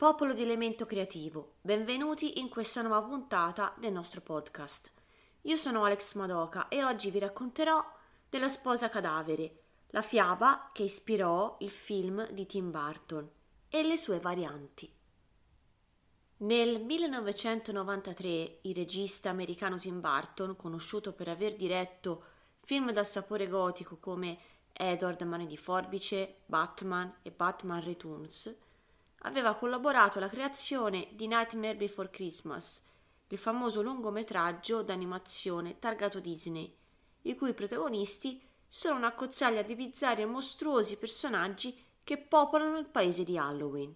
Popolo di elemento creativo, benvenuti in questa nuova puntata del nostro podcast. Io sono Alex Madoka e oggi vi racconterò della sposa cadavere, la fiaba che ispirò il film di Tim Burton e le sue varianti. Nel 1993 il regista americano Tim Burton, conosciuto per aver diretto film dal sapore gotico come Edward Mani di Forbice, Batman e Batman Returns, aveva collaborato alla creazione di Nightmare Before Christmas, il famoso lungometraggio d'animazione targato Disney, i cui protagonisti sono una cozzaglia di bizzarri e mostruosi personaggi che popolano il paese di Halloween.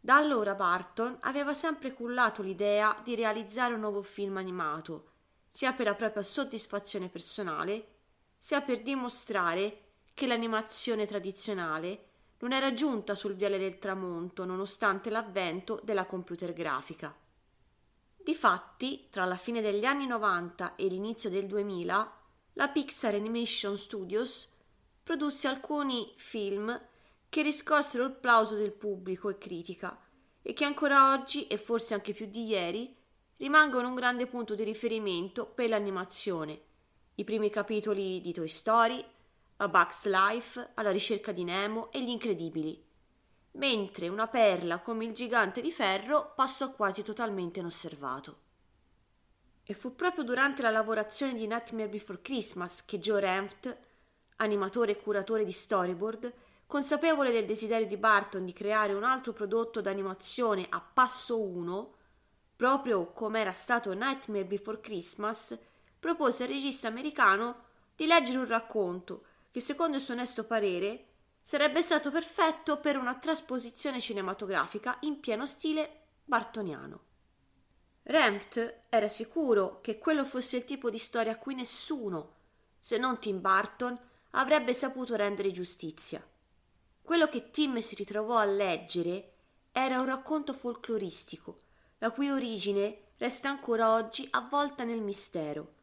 Da allora Barton aveva sempre cullato l'idea di realizzare un nuovo film animato, sia per la propria soddisfazione personale, sia per dimostrare che l'animazione tradizionale non era giunta sul viale del tramonto nonostante l'avvento della computer grafica. Difatti, tra la fine degli anni 90 e l'inizio del 2000, la Pixar Animation Studios produsse alcuni film che riscossero il plauso del pubblico e critica e che ancora oggi, e forse anche più di ieri, rimangono un grande punto di riferimento per l'animazione. I primi capitoli di Toy Story, A Bug's Life, Alla ricerca di Nemo e Gli Incredibili, mentre una perla come il gigante di ferro passò quasi totalmente inosservato. E fu proprio durante la lavorazione di Nightmare Before Christmas che Joe Ranft, animatore e curatore di storyboard, consapevole del desiderio di Barton di creare un altro prodotto d'animazione a passo 1, proprio come era stato Nightmare Before Christmas, propose al regista americano di leggere un racconto che secondo il suo onesto parere sarebbe stato perfetto per una trasposizione cinematografica in pieno stile bartoniano. Rempt era sicuro che quello fosse il tipo di storia a cui nessuno, se non Tim Burton, avrebbe saputo rendere giustizia. Quello che Tim si ritrovò a leggere era un racconto folcloristico, la cui origine resta ancora oggi avvolta nel mistero,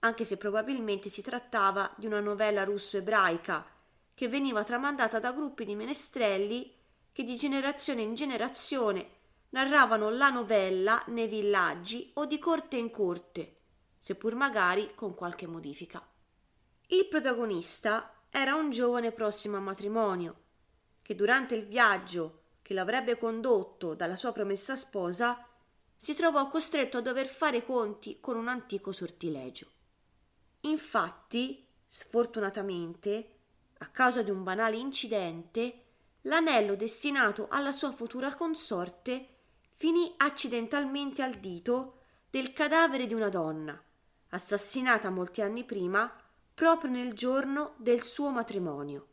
anche se probabilmente si trattava di una novella russo-ebraica che veniva tramandata da gruppi di menestrelli che di generazione in generazione narravano la novella nei villaggi o di corte in corte, seppur magari con qualche modifica. Il protagonista era un giovane prossimo a matrimonio, che durante il viaggio che l'avrebbe condotto dalla sua promessa sposa si trovò costretto a dover fare conti con un antico sortilegio. Infatti, sfortunatamente, a causa di un banale incidente, l'anello destinato alla sua futura consorte finì accidentalmente al dito del cadavere di una donna, assassinata molti anni prima proprio nel giorno del suo matrimonio.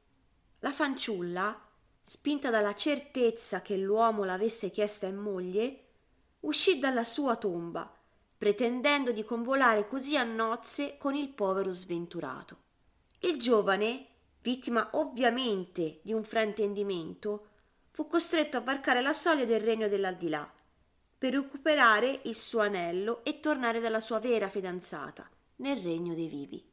La fanciulla, spinta dalla certezza che l'uomo l'avesse chiesta in moglie, uscì dalla sua tomba, pretendendo di convolare così a nozze con il povero sventurato. Il giovane, vittima ovviamente di un fraintendimento, fu costretto a varcare la soglia del regno dell'aldilà per recuperare il suo anello e tornare dalla sua vera fidanzata nel regno dei vivi.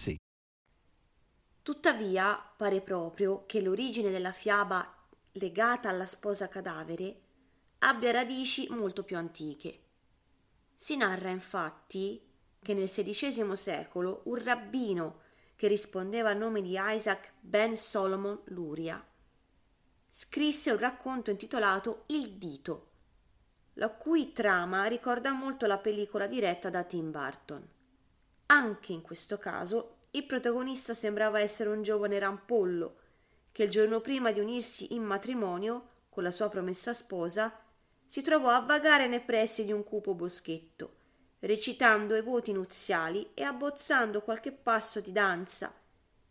Tuttavia, pare proprio che l'origine della fiaba legata alla sposa cadavere abbia radici molto più antiche. Si narra infatti che nel XVI secolo un rabbino che rispondeva al nome di Isaac ben Solomon Luria scrisse un racconto intitolato Il dito, la cui trama ricorda molto la pellicola diretta da Tim Burton. Anche in questo caso il protagonista sembrava essere un giovane rampollo che il giorno prima di unirsi in matrimonio con la sua promessa sposa si trovò a vagare nei pressi di un cupo boschetto, recitando i voti nuziali e abbozzando qualche passo di danza,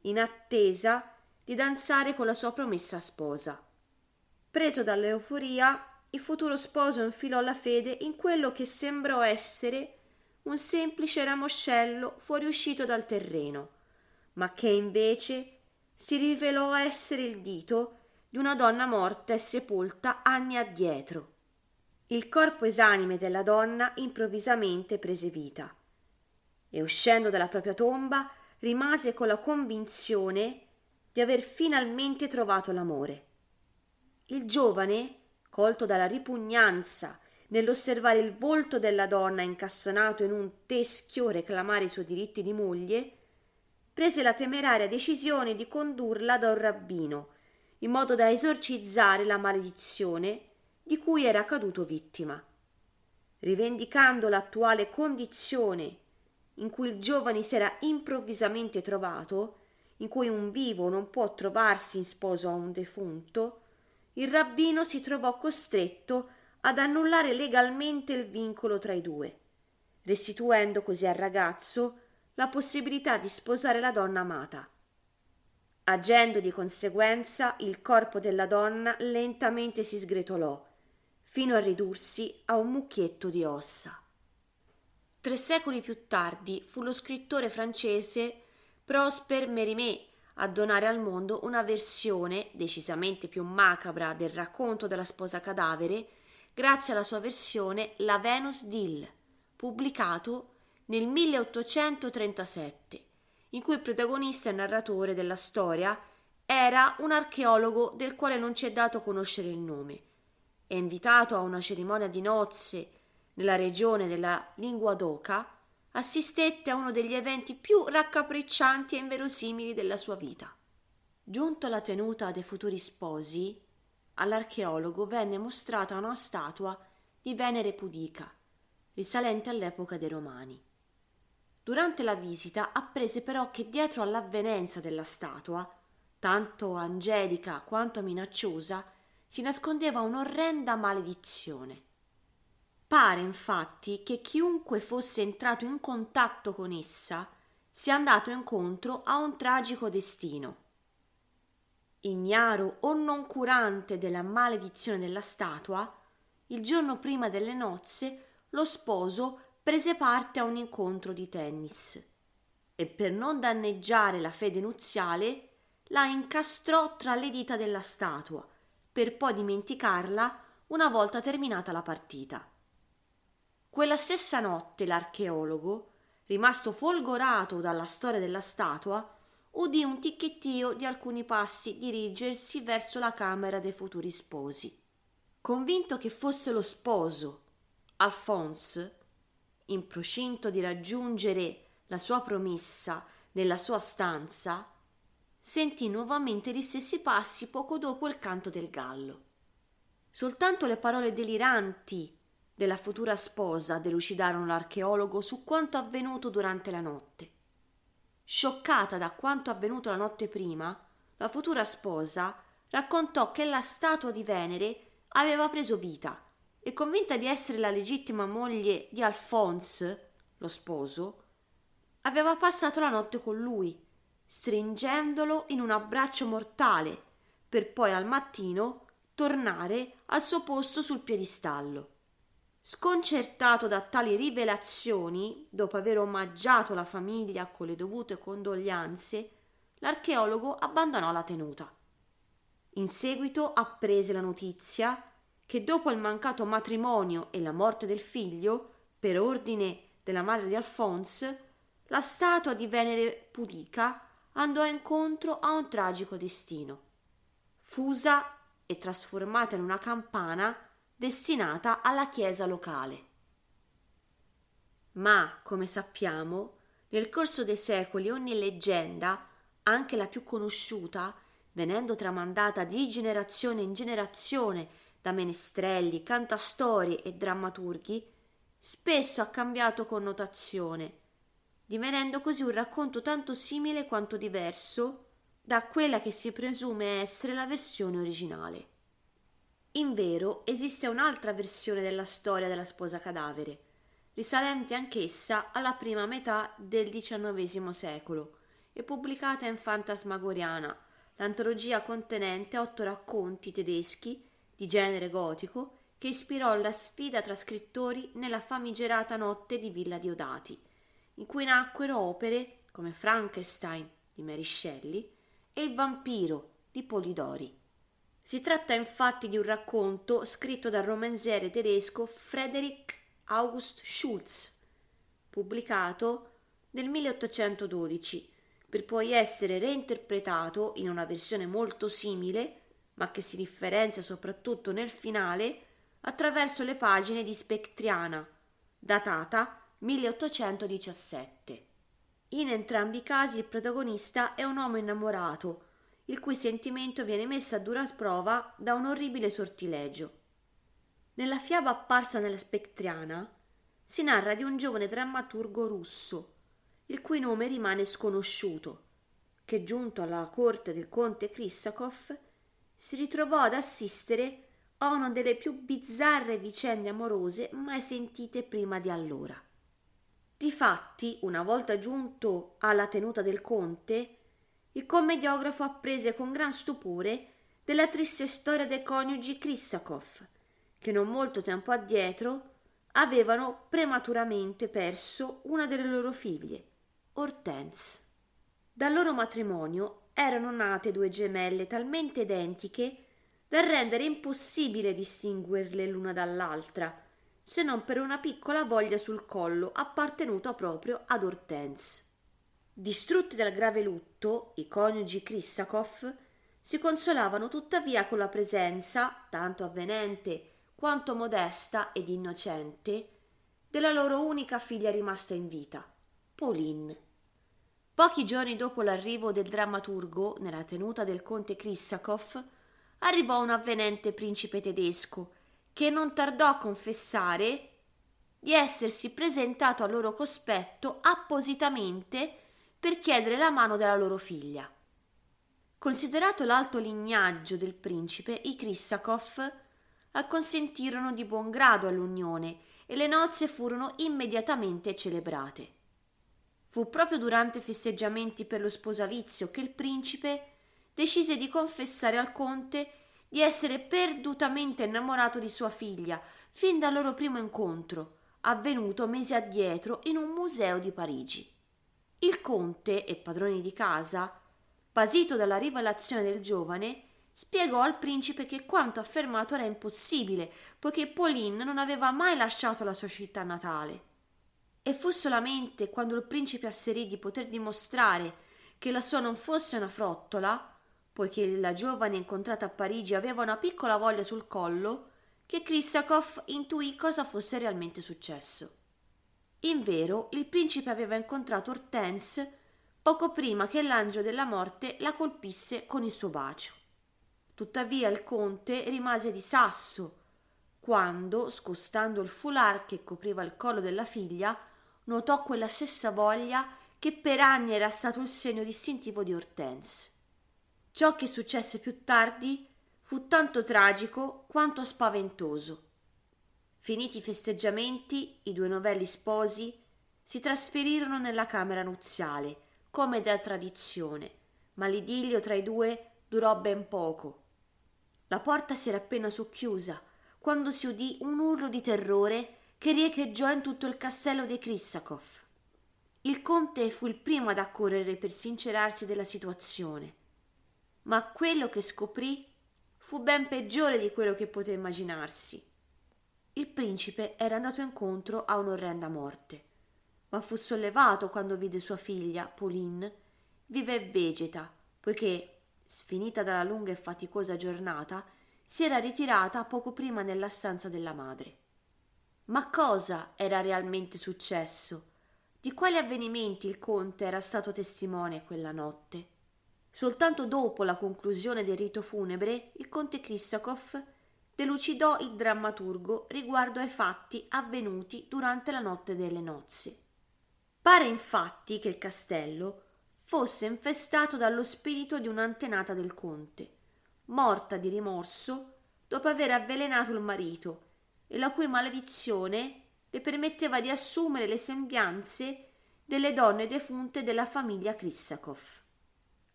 in attesa di danzare con la sua promessa sposa. Preso dall'euforia, il futuro sposo infilò la fede in quello che sembrò essere un semplice ramoscello fuoriuscito dal terreno, ma che invece si rivelò essere il dito di una donna morta e sepolta anni addietro. Il corpo esanime della donna improvvisamente prese vita e uscendo dalla propria tomba rimase con la convinzione di aver finalmente trovato l'amore. Il giovane, colto dalla ripugnanza nell'osservare il volto della donna incassonato in un teschio reclamare i suoi diritti di moglie, prese la temeraria decisione di condurla da un rabbino, in modo da esorcizzare la maledizione di cui era caduto vittima. Rivendicando l'attuale condizione in cui il giovane si era improvvisamente trovato, in cui un vivo non può trovarsi in sposo a un defunto, il rabbino si trovò costretto ad annullare legalmente il vincolo tra i due, restituendo così al ragazzo la possibilità di sposare la donna amata. Agendo di conseguenza, il corpo della donna lentamente si sgretolò, fino a ridursi a un mucchietto di ossa. Tre secoli più tardi fu lo scrittore francese Prosper Mérimée a donare al mondo una versione decisamente più macabra del racconto della sposa cadavere grazie alla sua versione La Venus d'Ill, pubblicato nel 1837, in cui il protagonista e narratore della storia era un archeologo del quale non ci è dato conoscere il nome. È invitato a una cerimonia di nozze nella regione della Linguadoca, assistette a uno degli eventi più raccapriccianti e inverosimili della sua vita. Giunto alla tenuta dei futuri sposi, all'archeologo venne mostrata una statua di Venere Pudica, risalente all'epoca dei Romani. Durante la visita apprese però che dietro all'avvenenza della statua, tanto angelica quanto minacciosa, si nascondeva un'orrenda maledizione. Pare infatti che chiunque fosse entrato in contatto con essa sia andato incontro a un tragico destino. Ignaro o non curante della maledizione della statua, il giorno prima delle nozze lo sposo prese parte a un incontro di tennis e per non danneggiare la fede nuziale la incastrò tra le dita della statua per poi dimenticarla una volta terminata la partita. Quella stessa notte l'archeologo, rimasto folgorato dalla storia della statua, udì un ticchettio di alcuni passi dirigersi verso la camera dei futuri sposi. Convinto che fosse lo sposo, Alphonse, in procinto di raggiungere la sua promessa nella sua stanza, sentì nuovamente gli stessi passi poco dopo il canto del gallo. Soltanto le parole deliranti della futura sposa delucidarono l'archeologo su quanto avvenuto durante la notte. Scioccata da quanto avvenuto la notte prima, la futura sposa raccontò che la statua di Venere aveva preso vita e convinta di essere la legittima moglie di Alphonse, lo sposo, aveva passato la notte con lui, stringendolo in un abbraccio mortale, per poi al mattino tornare al suo posto sul piedistallo. Sconcertato da tali rivelazioni, dopo aver omaggiato la famiglia con le dovute condoglianze, l'archeologo abbandonò la tenuta. In seguito apprese la notizia che dopo il mancato matrimonio e la morte del figlio, per ordine della madre di Alphonse, la statua di Venere Pudica andò incontro a un tragico destino. Fusa e trasformata in una campana destinata alla chiesa locale. Ma, come sappiamo, nel corso dei secoli ogni leggenda, anche la più conosciuta, venendo tramandata di generazione in generazione da menestrelli, cantastorie e drammaturghi, spesso ha cambiato connotazione, divenendo così un racconto tanto simile quanto diverso da quella che si presume essere la versione originale. Invero esiste un'altra versione della storia della sposa cadavere, risalente anch'essa alla prima metà del XIX secolo e pubblicata in Fantasmagoriana, l'antologia contenente otto racconti tedeschi di genere gotico che ispirò la sfida tra scrittori nella famigerata notte di Villa Diodati, in cui nacquero opere come Frankenstein di Mary Shelley e Il vampiro di Polidori. Si tratta infatti di un racconto scritto dal romanziere tedesco Frederick August Schulz, pubblicato nel 1812, per poi essere reinterpretato in una versione molto simile, ma che si differenzia soprattutto nel finale, attraverso le pagine di Spectriana, datata 1817. In entrambi i casi il protagonista è un uomo innamorato, il cui sentimento viene messo a dura prova da un orribile sortilegio. Nella fiaba apparsa nella Spectriana si narra di un giovane drammaturgo russo, il cui nome rimane sconosciuto, che giunto alla corte del conte Krissakov si ritrovò ad assistere a una delle più bizzarre vicende amorose mai sentite prima di allora. Difatti, una volta giunto alla tenuta del conte, il commediografo apprese con gran stupore della triste storia dei coniugi Krissakov, che non molto tempo addietro avevano prematuramente perso una delle loro figlie, Hortense. Dal loro matrimonio erano nate due gemelle talmente identiche da rendere impossibile distinguerle l'una dall'altra, se non per una piccola voglia sul collo appartenuta proprio ad Hortense. Distrutti dal grave lutto, i coniugi Krissakov si consolavano tuttavia con la presenza, tanto avvenente quanto modesta ed innocente, della loro unica figlia rimasta in vita, Pauline. Pochi giorni dopo l'arrivo del drammaturgo nella tenuta del conte Krissakov, arrivò un avvenente principe tedesco che non tardò a confessare di essersi presentato al loro cospetto appositamente per chiedere la mano della loro figlia. Considerato l'alto lignaggio del principe, i Krissakov acconsentirono di buon grado all'unione e le nozze furono immediatamente celebrate. Fu proprio durante festeggiamenti per lo sposalizio che il principe decise di confessare al conte di essere perdutamente innamorato di sua figlia fin dal loro primo incontro, avvenuto mesi addietro in un museo di Parigi. Il conte e padrone di casa, basito dalla rivelazione del giovane, spiegò al principe che quanto affermato era impossibile, poiché Pauline non aveva mai lasciato la sua città natale. E fu solamente quando il principe asserì di poter dimostrare che la sua non fosse una frottola, poiché la giovane incontrata a Parigi aveva una piccola voglia sul collo, che Krissakov intuì cosa fosse realmente successo. Invero, il principe aveva incontrato Hortense poco prima che l'angelo della morte la colpisse con il suo bacio. Tuttavia il conte rimase di sasso quando, scostando il foulard che copriva il collo della figlia, notò quella stessa voglia che per anni era stato il segno distintivo di Hortense. Ciò che successe più tardi fu tanto tragico quanto spaventoso. Finiti i festeggiamenti, i due novelli sposi si trasferirono nella camera nuziale, come da tradizione, ma l'idillio tra i due durò ben poco. La porta si era appena socchiusa quando si udì un urlo di terrore che riecheggiò in tutto il castello dei Krissakov. Il conte fu il primo ad accorrere per sincerarsi della situazione, ma quello che scoprì fu ben peggiore di quello che poté immaginarsi. Il principe era andato incontro a un'orrenda morte, ma fu sollevato quando vide sua figlia, Pauline, viva e vegeta, poiché, sfinita dalla lunga e faticosa giornata, si era ritirata poco prima nella stanza della madre. Ma cosa era realmente successo? Di quali avvenimenti il conte era stato testimone quella notte? Soltanto dopo la conclusione del rito funebre, il conte Krissakov delucidò il drammaturgo riguardo ai fatti avvenuti durante la notte delle nozze. Pare infatti che il castello fosse infestato dallo spirito di un'antenata del conte, morta di rimorso dopo aver avvelenato il marito e la cui maledizione le permetteva di assumere le sembianze delle donne defunte della famiglia Krissakov.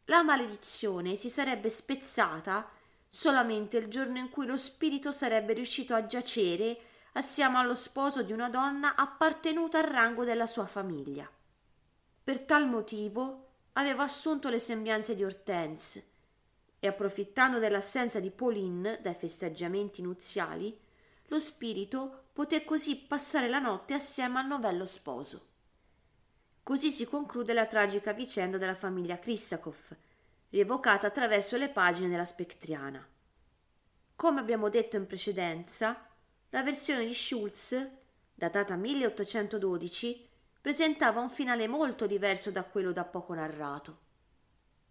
La maledizione si sarebbe spezzata solamente il giorno in cui lo spirito sarebbe riuscito a giacere assieme allo sposo di una donna appartenuta al rango della sua famiglia. Per tal motivo aveva assunto le sembianze di Hortense e approfittando dell'assenza di Pauline dai festeggiamenti nuziali, lo spirito poté così passare la notte assieme al novello sposo. Così si conclude la tragica vicenda della famiglia Krissakov, rievocata attraverso le pagine della Spectriana. Come abbiamo detto in precedenza, la versione di Schulz, datata 1812, presentava un finale molto diverso da quello da poco narrato.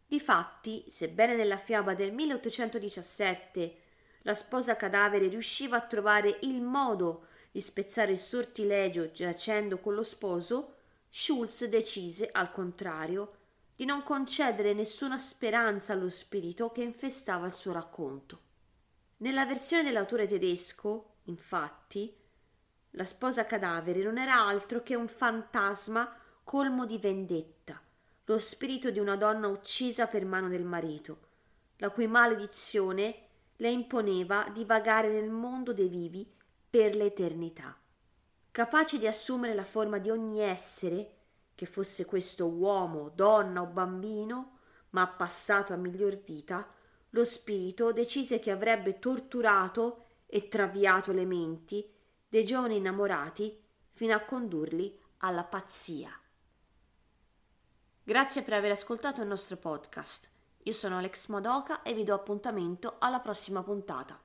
Difatti, sebbene nella fiaba del 1817 la sposa cadavere riusciva a trovare il modo di spezzare il sortilegio giacendo con lo sposo, Schulz decise, al contrario, di non concedere nessuna speranza allo spirito che infestava il suo racconto. Nella versione dell'autore tedesco, infatti, la sposa cadavere non era altro che un fantasma colmo di vendetta, lo spirito di una donna uccisa per mano del marito, la cui maledizione le imponeva di vagare nel mondo dei vivi per l'eternità. Capace di assumere la forma di ogni essere, che fosse questo uomo, donna o bambino, ma passato a miglior vita, lo spirito decise che avrebbe torturato e traviato le menti dei giovani innamorati fino a condurli alla pazzia. Grazie per aver ascoltato il nostro podcast. Io sono Alex Madoka e vi do appuntamento alla prossima puntata.